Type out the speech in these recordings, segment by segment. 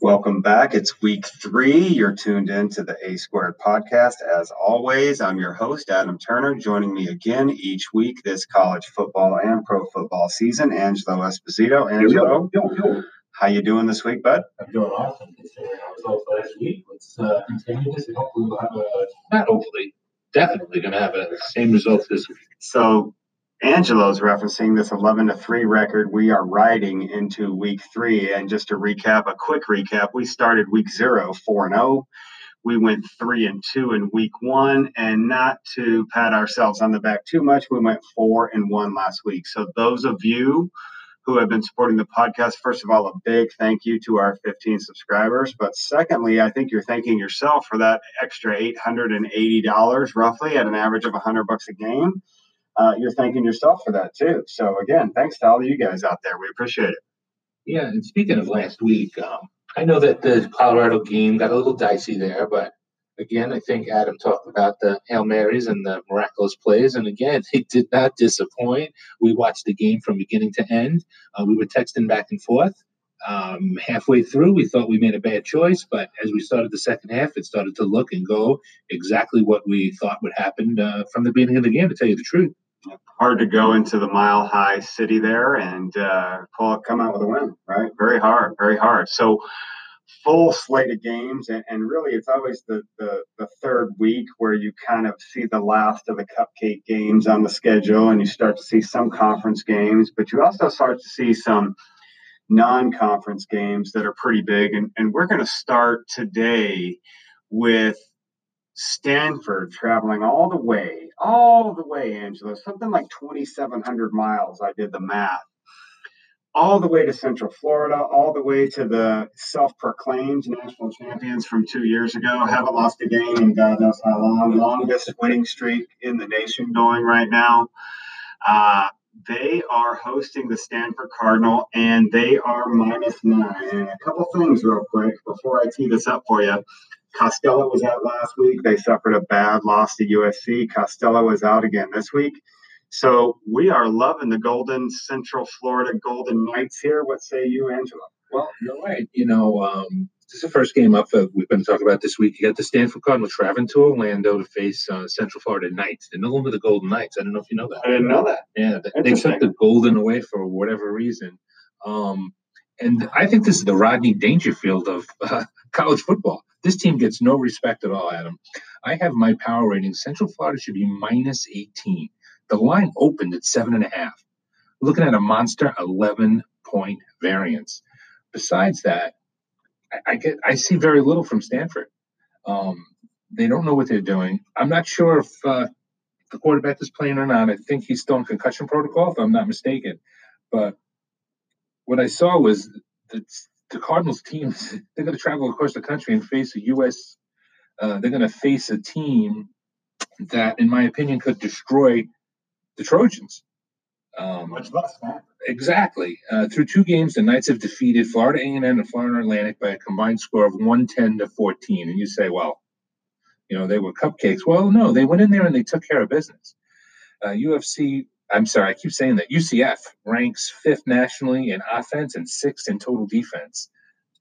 Welcome back. It's week three. You're tuned in to the A Squared podcast. As always, I'm your host, Adam Turner. Joining me again each week this college football and pro football season, Angelo Esposito. Angelo, yo, yo, yo. how you doing this week, bud? I'm doing awesome. Considering our results last week, let's uh, continue this and hopefully we'll have a not hopefully, definitely going to have the same results this week. So Angelo's referencing this 11 to 3 record. We are riding into week three. And just to recap, a quick recap, we started week zero, 4 and 0. We went 3 and 2 in week one. And not to pat ourselves on the back too much, we went 4 and 1 last week. So, those of you who have been supporting the podcast, first of all, a big thank you to our 15 subscribers. But secondly, I think you're thanking yourself for that extra $880 roughly at an average of 100 bucks a game uh, you're thanking yourself for that too. So again, thanks to all of you guys out there. We appreciate it. Yeah, and speaking of last week, um, I know that the Colorado game got a little dicey there, but again, I think Adam talked about the Hail Marys and the miraculous plays, and again, they did not disappoint. We watched the game from beginning to end. Uh, we were texting back and forth. Um, halfway through, we thought we made a bad choice, but as we started the second half, it started to look and go exactly what we thought would happen uh, from the beginning of the game. To tell you the truth hard to go into the mile high city there and uh, pull come out with a win, right? Very hard, very hard. So full slate of games, and, and really it's always the, the, the third week where you kind of see the last of the cupcake games on the schedule, and you start to see some conference games, but you also start to see some non-conference games that are pretty big, and, and we're going to start today with Stanford traveling all the way, all the way, Angelo, something like 2,700 miles. I did the math. All the way to Central Florida, all the way to the self proclaimed national champions from two years ago. Haven't lost a game in God knows how long. Longest winning streak in the nation going right now. Uh, they are hosting the Stanford Cardinal, and they are minus nine. And a couple things, real quick, before I tee this up for you. Costello was out last week. They suffered a bad loss to USC. Costello is out again this week. So we are loving the Golden Central Florida Golden Knights here. What say you, Angelo? Well, you're right. You know, um, this is the first game up that we've been talking about this week. You got the Stanford Cardinals traveling to Orlando to face uh, Central Florida Knights. They're no longer the Golden Knights. I don't know if you know that. I didn't know that. Yeah, they took the Golden away for whatever reason. Um, and I think this is the Rodney Dangerfield of uh, college football. This team gets no respect at all, Adam. I have my power rating. Central Florida should be minus 18. The line opened at seven and a half. Looking at a monster 11 point variance. Besides that, I, I get I see very little from Stanford. Um, they don't know what they're doing. I'm not sure if uh, the quarterback is playing or not. I think he's still in concussion protocol, if I'm not mistaken. But what I saw was that the Cardinals teams they're going to travel across the country and face a U.S. Uh, they're going to face a team that, in my opinion, could destroy the Trojans. Um, Much less, man. Exactly. Uh, through two games, the Knights have defeated Florida A&M and Florida Atlantic by a combined score of 110 to 14. And you say, well, you know, they were cupcakes. Well, no, they went in there and they took care of business. Uh, UFC I'm sorry, I keep saying that UCF ranks fifth nationally in offense and sixth in total defense.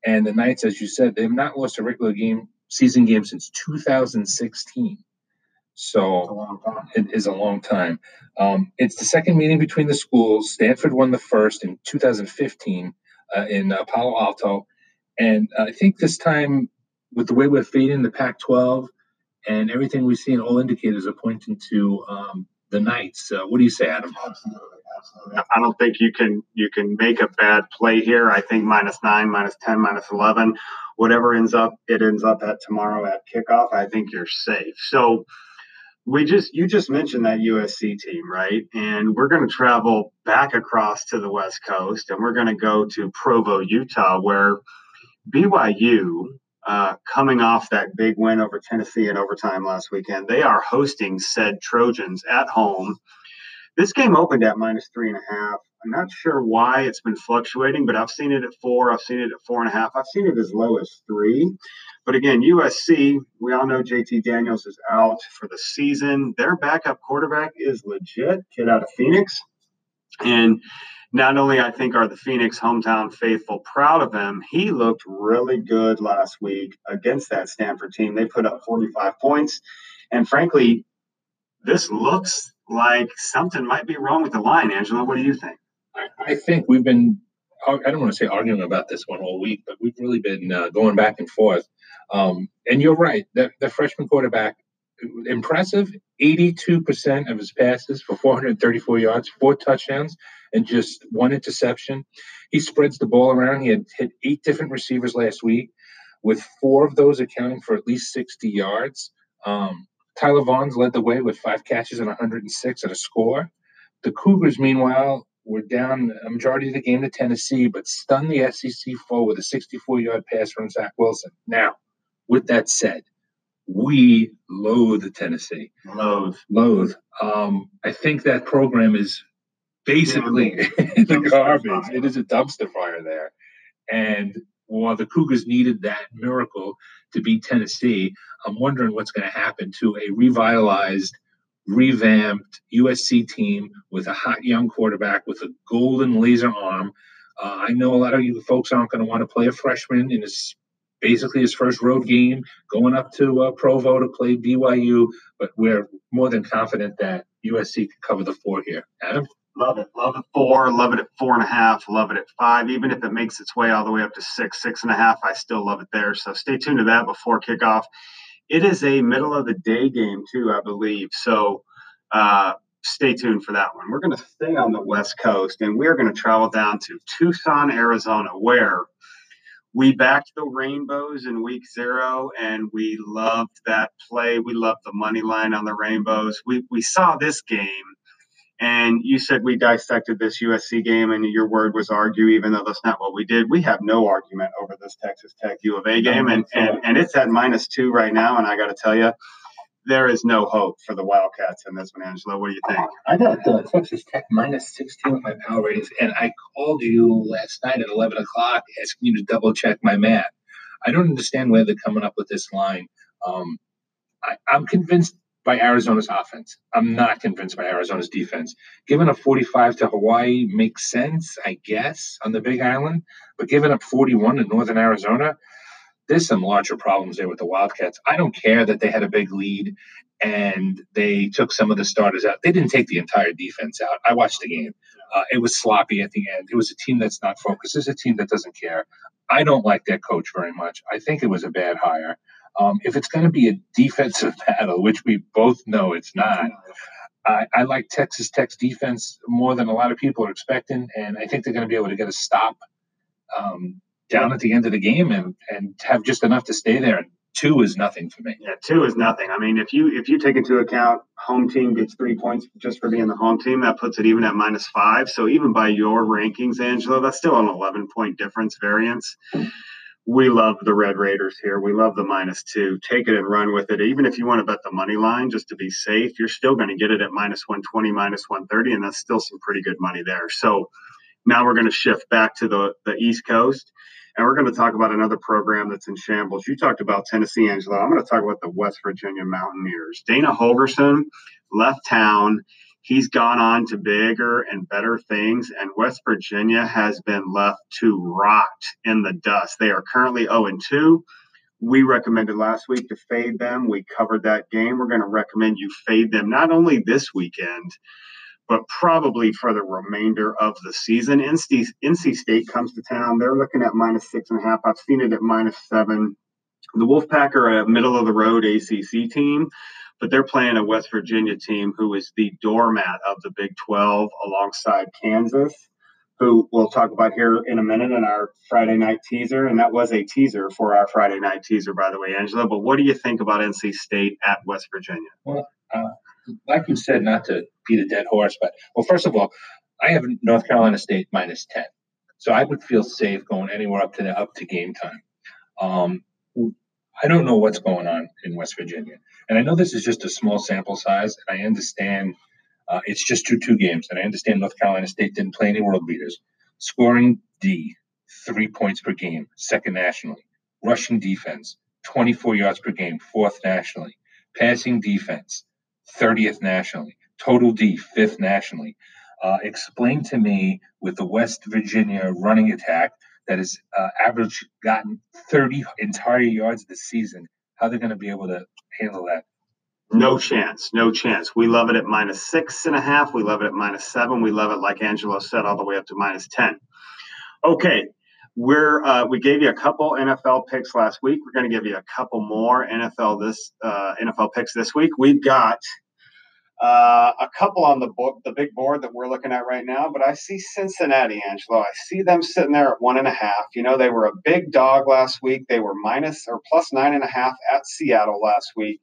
And the Knights, as you said, they've not lost a regular game season game since 2016. So it is a long time. Um, it's the second meeting between the schools. Stanford won the first in 2015 uh, in uh, Palo Alto. And I think this time, with the way we're fading the Pac 12 and everything we see in all indicators are pointing to um, the Knights. Uh, what do you say, Adam? Absolutely, absolutely. I don't think you can you can make a bad play here. I think minus nine, minus ten, minus eleven, whatever ends up it ends up at tomorrow at kickoff. I think you're safe. So we just you just mentioned that USC team, right? And we're going to travel back across to the West Coast, and we're going to go to Provo, Utah, where BYU uh, coming off that big win over Tennessee in overtime last weekend. They are hosting said Trojans at home. This game opened at minus three and a half. I'm not sure why it's been fluctuating, but I've seen it at four. I've seen it at four and a half. I've seen it as low as three. But again, USC, we all know JT Daniels is out for the season. Their backup quarterback is legit, kid out of Phoenix. And not only I think are the Phoenix hometown faithful proud of him, he looked really good last week against that Stanford team. They put up 45 points. And frankly, this looks like something might be wrong with the line. Angelo, what do you think? I, think we've been, I don't want to say arguing about this one all week, but we've really been uh, going back and forth. Um, and you're right, the, the freshman quarterback, impressive 82% of his passes for 434 yards, four touchdowns, and just one interception. He spreads the ball around. He had hit eight different receivers last week, with four of those accounting for at least 60 yards. Um, Tyler Vaughns led the way with five catches and 106 and a score. The Cougars, meanwhile, were down a majority of the game to Tennessee, but stunned the SEC foe with a 64 yard pass from Zach Wilson. Now, with that said, we loathe Tennessee. Loathe. Loathe. Um, I think that program is basically in the garbage. It is a dumpster fire there. And while the Cougars needed that miracle to beat Tennessee, I'm wondering what's going to happen to a revitalized, revamped USC team with a hot young quarterback with a golden laser arm. Uh, I know a lot of you folks aren't going to want to play a freshman in his basically his first road game, going up to uh, Provo to play BYU, but we're more than confident that USC can cover the four here. Adam? Love it. Love it four. Love it at four and a half. Love it at five. Even if it makes its way all the way up to six, six and a half, I still love it there. So stay tuned to that before kickoff. It is a middle of the day game, too, I believe. So uh, stay tuned for that one. We're going to stay on the West Coast and we're going to travel down to Tucson, Arizona, where we backed the rainbows in week zero and we loved that play. We loved the money line on the rainbows. We, we saw this game and you said we dissected this USC game, and your word was argue, even though that's not what we did. We have no argument over this Texas Tech U of A game, and, and, and it's at minus two right now. And I got to tell you, there is no hope for the Wildcats in this one, Angelo. What do you think? I got uh, Texas Tech minus 16 with my power ratings, and I called you last night at 11 o'clock asking you to double check my math. I don't understand where they're coming up with this line. Um, I, I'm convinced by Arizona's offense. I'm not convinced by Arizona's defense. Giving up 45 to Hawaii makes sense, I guess, on the Big Island, but giving up 41 to Northern Arizona, there's some larger problems there with the Wildcats. I don't care that they had a big lead and they took some of the starters out. They didn't take the entire defense out. I watched the game. Uh, it was sloppy at the end. It was a team that's not focused. It's a team that doesn't care. I don't like that coach very much. I think it was a bad hire. Um, if it's going to be a defensive battle, which we both know it's not, I, I, like Texas Tech's defense more than a lot of people are expecting, and I think they're going to be able to get a stop um, down at the end of the game and, and have just enough to stay there. And two is nothing for me. Yeah, two is nothing. I mean, if you if you take into account home team gets three points just for being the home team, that puts it even at minus five. So even by your rankings, Angelo, that's still an eleven point difference variance we love the Red Raiders here. We love the minus two. Take it and run with it. Even if you want to bet the money line just to be safe, you're still going to get it at minus 120, minus 130, and that's still some pretty good money there. So now we're going to shift back to the, the East Coast, and we're going to talk about another program that's in shambles. You talked about Tennessee, Angelo. I'm going to talk about the West Virginia Mountaineers. Dana Holgorsen left town he's gone on to bigger and better things, and West Virginia has been left to rot in the dust. They are currently 0 2. We recommended last week to fade them. We covered that game. We're going to recommend you fade them not only this weekend, but probably for the remainder of the season. NC, NC State comes to town. They're looking at minus six and a half. I've seen it at minus seven. The Wolfpack are a middle of the road ACC team but they're playing a West Virginia team who is the doormat of the Big 12 alongside Kansas, who we'll talk about here in a minute in our Friday night teaser. And that was a teaser for our Friday night teaser, by the way, Angelo. But what do you think about NC State at West Virginia? Well, uh, like you said, not to beat a dead horse, but well, first of all, I have North Carolina State minus 10. So I would feel safe going anywhere up to the up to game time. Um, I don't know what's going on in West Virginia. And I know this is just a small sample size, and I understand Uh, it's just two two games, and I understand North Carolina State didn't play any world beaters. Scoring D, three points per game, second nationally. Rushing defense, 24 yards per game, fourth nationally. Passing defense, 30th nationally. Total D, fifth nationally. Uh, explain to me with the West Virginia running attack that has uh, average gotten 30 entire yards this season, how they're going to be able to handle that. No chance. No chance. We love it at minus six and a half. We love it at minus seven. We love it, like Angelo said, all the way up to minus 10. Okay. We're uh, we gave you a couple NFL picks last week. We're going to give you a couple more NFL this uh, NFL picks this week. We've got uh, a couple on the book, the big board that we're looking at right now, but I see Cincinnati, Angelo. I see them sitting there at one and a half. You know, they were a big dog last week. They were minus or plus nine and a half at Seattle last week.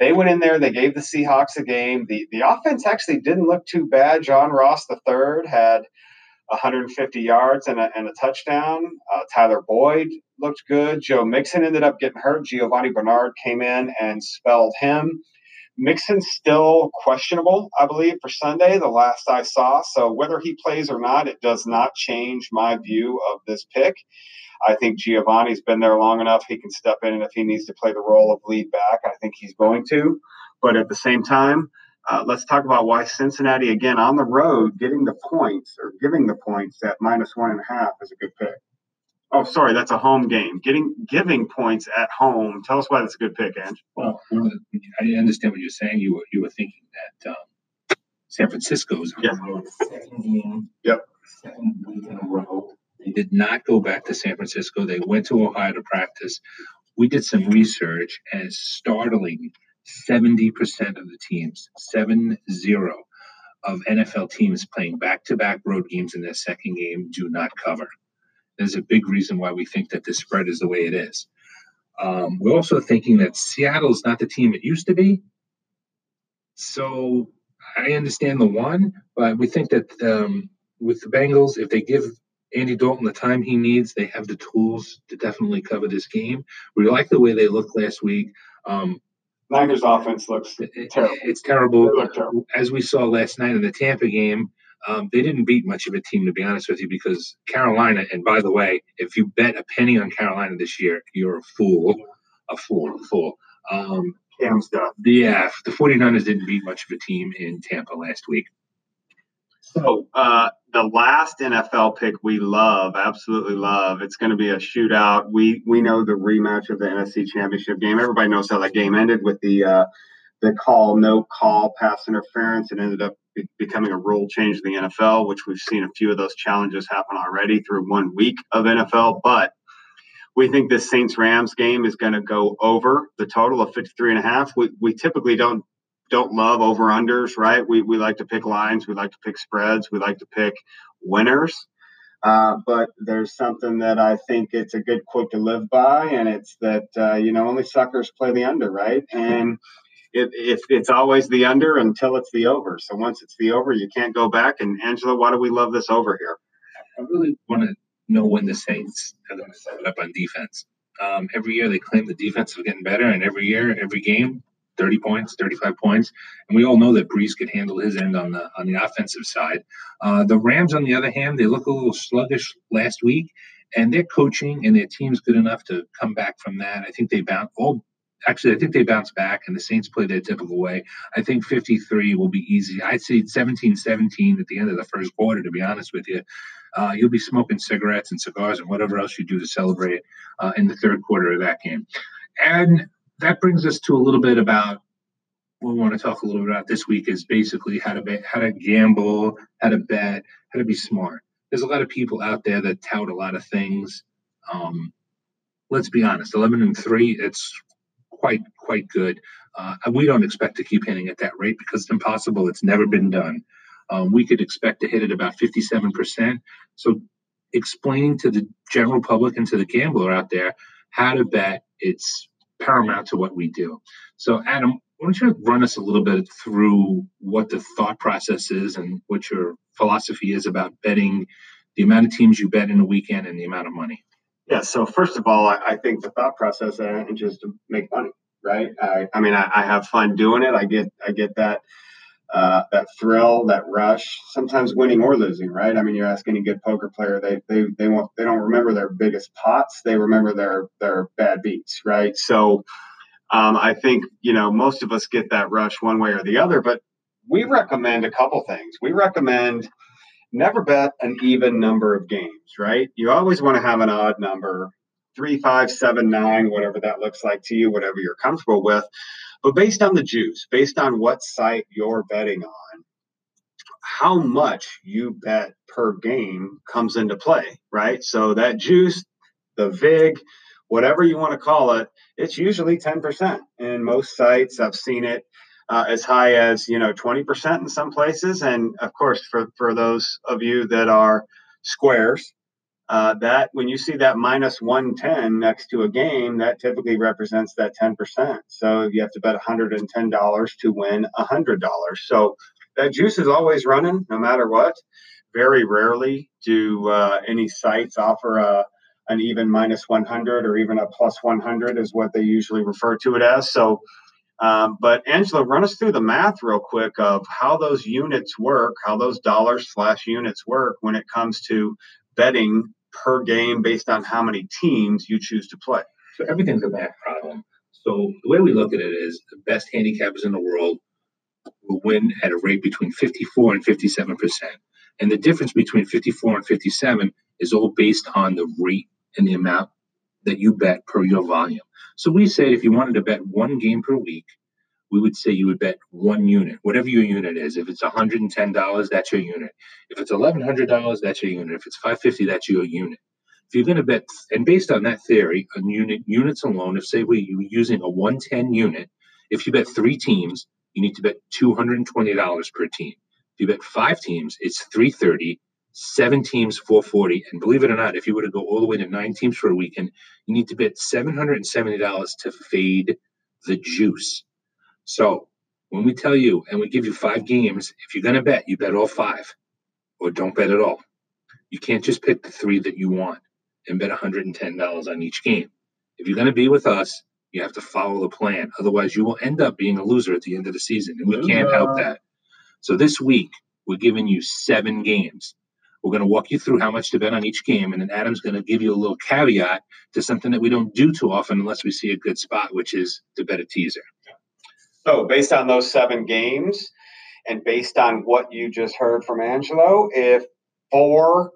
They went in there. They gave the Seahawks a game. The the offense actually didn't look too bad. John Ross the third had 150 yards and a, and a touchdown. Uh, Tyler Boyd looked good. Joe Mixon ended up getting hurt. Giovani Bernard came in and spelled him. Mixon's still questionable, I believe, for Sunday, the last I saw. So whether he plays or not, it does not change my view of this pick. I think Giovani's been there long enough. He can step in, and if he needs to play the role of lead back, I think he's going to. But at the same time, uh, let's talk about why Cincinnati, again, on the road, getting the points or giving the points at minus one and a half is a good pick. Oh, sorry, that's a home game. Getting giving points at home. Tell us why that's a good pick, Ange. Well, I understand what you're saying. You were you were thinking that um, San Francisco's yeah. second game, yep, second week in a row they did not go back to San Francisco. They went to Ohio to practice. We did some research, and startling 70% of the teams, 7 0 of NFL teams playing back to back road games in their second game do not cover. There's a big reason why we think that this spread is the way it is. Um, we're also thinking that Seattle's not the team it used to be. So I understand the one, but we think that um, with the Bengals, if they give Andy Dalton the time he needs. They have the tools to definitely cover this game. We like the way they looked last week. Um, Niners offense looks terrible. It's terrible. terrible. As we saw last night in the Tampa game, um, they didn't beat much of a team, to be honest with you, because Carolina, and by the way, if you bet a penny on Carolina this year, you're a fool. A fool, a fool. Um, Cam stuff. Yeah, the 49ers didn't beat much of a team in Tampa last week. So uh, the last NFL pick we love, absolutely love. It's going to be a shootout. We we know the rematch of the NFC Championship game. Everybody knows how that game ended with the uh, the call no call pass interference. It ended up be- becoming a rule change in the NFL, which we've seen a few of those challenges happen already through one week of NFL. But we think this Saints Rams game is going to go over the total of 53 and a half. We, we typically don't don't love over unders, right? We, we like to pick lines, we like to pick spreads, we like to pick winners. Uh, but there's something that I think it's a good quote to live by, and it's that uh, you know only suckers play the under, right? And it, it, it's always the under until it's the over. So once it's the over, you can't go back. And Angelo, why do we love this over here? I really want to know when the Saints are going to up on defense. Um, every year they claim the defense is getting better, and every year, every game, 30 points, 35 points. And we all know that Brees could handle his end on the on the offensive side. Uh, the Rams, on the other hand, they look a little sluggish last week, and their coaching and their team's good enough to come back from that. I think they bounce. Oh, actually, I think they bounce back, and the Saints play their typical way. I think 53 will be easy. I'd say 17-17 at the end of the first quarter. To be honest with you. Uh, you'll be smoking cigarettes and cigars and whatever else you do to celebrate uh, in the third quarter of that game. And that brings us to a little bit about what we want to talk a little bit about this week is basically how to how to gamble, how to bet, how to be smart. There's a lot of people out there that tout a lot of things. Um, let's be honest, 11 and three, it's quite quite good. Uh, we don't expect to keep hitting at that rate because it's impossible. It's never been done. Um, we could expect to hit at about 57%. So explaining to the general public and to the gambler out there how to bet, it's paramount to what we do. So, Adam, why don't you run us a little bit through what the thought process is and what your philosophy is about betting, the amount of teams you bet in a weekend, and the amount of money? Yeah. So first of all, I, I think the thought process is just to make money, right? I, I mean, I, I, have fun doing it. I get I get that uh, that thrill, that rush, sometimes winning or losing, right? I mean, you ask any good poker player, they they they want they don't remember their biggest pots, they remember their their bad beats, right? So um, I think you know most of us get that rush one way or the other, but we recommend a couple things. We recommend never bet an even number of games, right? You always want to have an odd number, three, five, seven, nine, whatever that looks like to you, whatever you're comfortable with. But based on the juice, based on what site you're betting on, how much you bet per game comes into play, right? So that juice, the VIG, whatever you want to call it, it's usually 10%. In most sites, I've seen it uh, as high as you know 20% in some places. And of course for for those of you that are squares uh, that when you see that minus 110 next to a game that typically represents that 10% so you have to bet $110 to win $100 so that juice is always running no matter what. Very rarely do uh, any sites offer a an even minus 100 or even a plus 100 is what they usually refer to it as. So um, but Angelo, run us through the math real quick of how those units work, how those dollars slash units work when it comes to betting per game based on how many teams you choose to play. So everything's a math problem. So the way we look at it is the best handicappers in the world will win at a rate between 54 and 57 percent. And the difference between 54 and 57 is all based on the rate and the amount that you bet per your volume. So we say if you wanted to bet one game per week, we would say you would bet one unit, whatever your unit is. If it's $110, that's your unit. If it's $1,100, that's your unit. If it's 550, that's your unit. If you're going to bet, and based on that theory, on unit units alone, if say we you're using a 110 unit, if you bet three teams, you need to bet $220 per team. If you bet five teams, it's 330 seven teams 440 and believe it or not if you were to go all the way to nine teams for a weekend you need to bet $770 to fade the juice. So when we tell you and we give you five games if you're going to bet you bet all five or don't bet at all. You can't just pick the three that you want and bet $110 on each game. If you're going to be with us you have to follow the plan. Otherwise you will end up being a loser at the end of the season and we can't help that. So this week we're giving you seven games we're going to walk you through how much to bet on each game, and then Adam's going to give you a little caveat to something that we don't do too often unless we see a good spot, which is to bet a teaser. So, based on those seven games, and based on what you just heard from Angelo, if four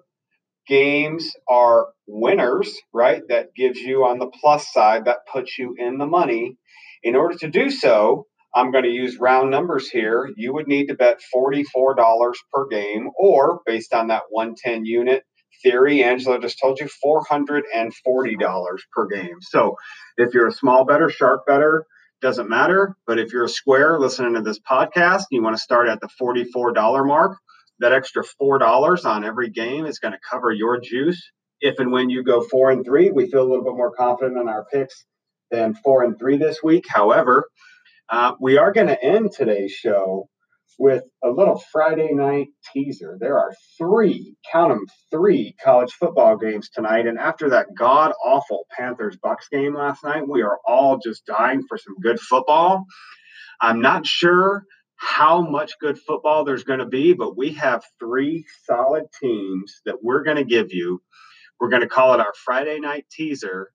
games are winners, right, that gives you on the plus side, that puts you in the money. In order to do so, I'm going to use round numbers here. You would need to bet $44 per game, or based on that 110 unit theory, Angelo just told you $440 per game. So if you're a small better, sharp better, doesn't matter. But if you're a square listening to this podcast, you want to start at the $44 mark, that extra $4 on every game is going to cover your juice. If and when you go four and three, we feel a little bit more confident in our picks than four and three this week. However, uh, we are going to end today's show with a little Friday night teaser. There are three, count them, three college football games tonight. And after that god awful Panthers Bucks game last night, we are all just dying for some good football. I'm not sure how much good football there's going to be, but we have three solid teams that we're going to give you. We're going to call it our Friday night teaser.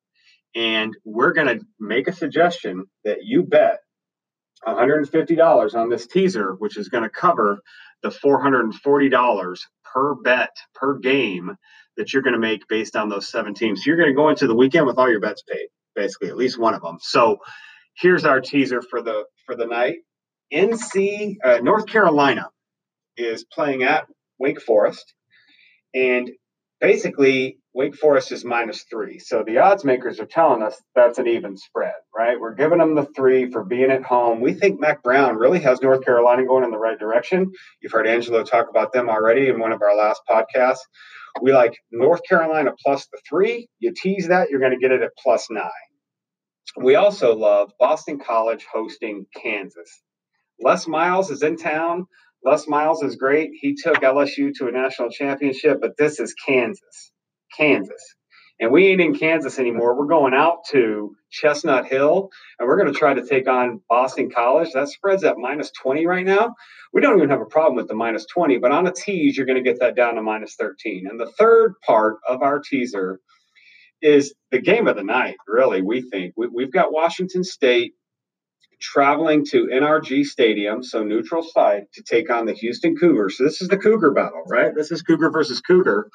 And we're going to make a suggestion that you bet $150 on this teaser, which is going to cover the $440 per bet per game that you're going to make based on those seven teams. So you're going to go into the weekend with all your bets paid, basically, at least one of them. So here's our teaser for the for the night. NC uh, North Carolina is playing at Wake Forest, and basically Wake Forest is minus three. So the odds makers are telling us that's an even spread, right? We're giving them the three for being at home. We think Mack Brown really has North Carolina going in the right direction. You've heard Angelo talk about them already in one of our last podcasts. We like North Carolina plus the three. You tease that, you're going to get it at plus nine. We also love Boston College hosting Kansas. Les Miles is in town. Les Miles is great. He took LSU to a national championship, but this is Kansas. Kansas. and we ain't in Kansas anymore. We're going out to Chestnut Hill, and we're going to try to take on Boston College. That spreads at minus 20 right now. We don't even have a problem with the minus 20, but on a tease, you're going to get that down to minus 13. And the third part of our teaser is the game of the night, really, we think. We, have got Washington State traveling to NRG Stadium, so neutral site, to take on the Houston Cougars. So this is the Cougar battle, right? This is Cougar versus Cougar.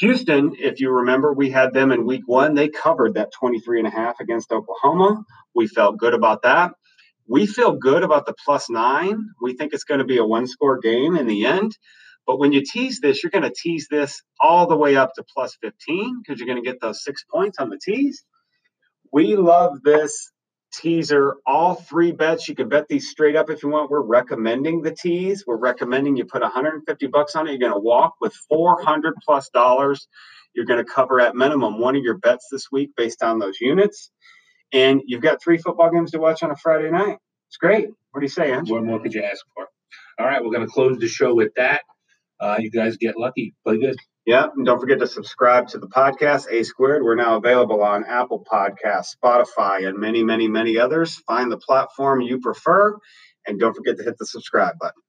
Houston, if you remember, we had them in week one. They covered that 23 and a half against Oklahoma. We felt good about that. We feel good about the plus nine. We think it's going to be a one score game in the end. But when you tease this, you're going to tease this all the way up to plus 15 because you're going to get those six points on the tease. We love this teaser, all three bets. You can bet these straight up if you want. We're recommending the tease. We're recommending you put 150 bucks on it. You're going to walk with 400 plus dollars. You're going to cover at minimum one of your bets this week based on those units. And you've got three football games to watch on a Friday night. It's great. What do you say, Ange? What more could you ask for? All right, we're going to close the show with that. Uh, you guys get lucky. Play good. Yeah, and don't forget to subscribe to the podcast, A Squared. We're now available on Apple Podcasts, Spotify, and many, many, many others. Find the platform you prefer, and don't forget to hit the subscribe button.